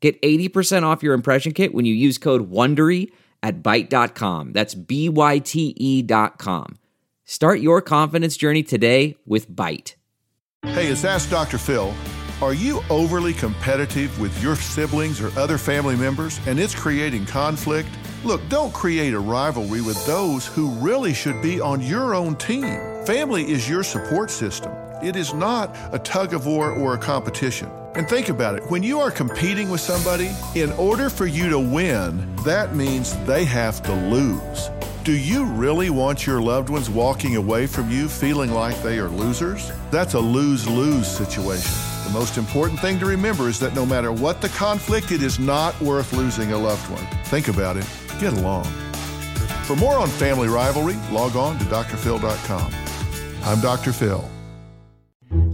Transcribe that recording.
Get 80% off your impression kit when you use code WONDERY at Byte.com. That's B-Y-T-E dot com. Start your confidence journey today with Byte. Hey, it's Ask Dr. Phil. Are you overly competitive with your siblings or other family members and it's creating conflict? Look, don't create a rivalry with those who really should be on your own team. Family is your support system. It is not a tug of war or a competition. And think about it when you are competing with somebody, in order for you to win, that means they have to lose. Do you really want your loved ones walking away from you feeling like they are losers? That's a lose lose situation. The most important thing to remember is that no matter what the conflict, it is not worth losing a loved one. Think about it, get along. For more on family rivalry, log on to drphil.com. I'm Dr. Phil.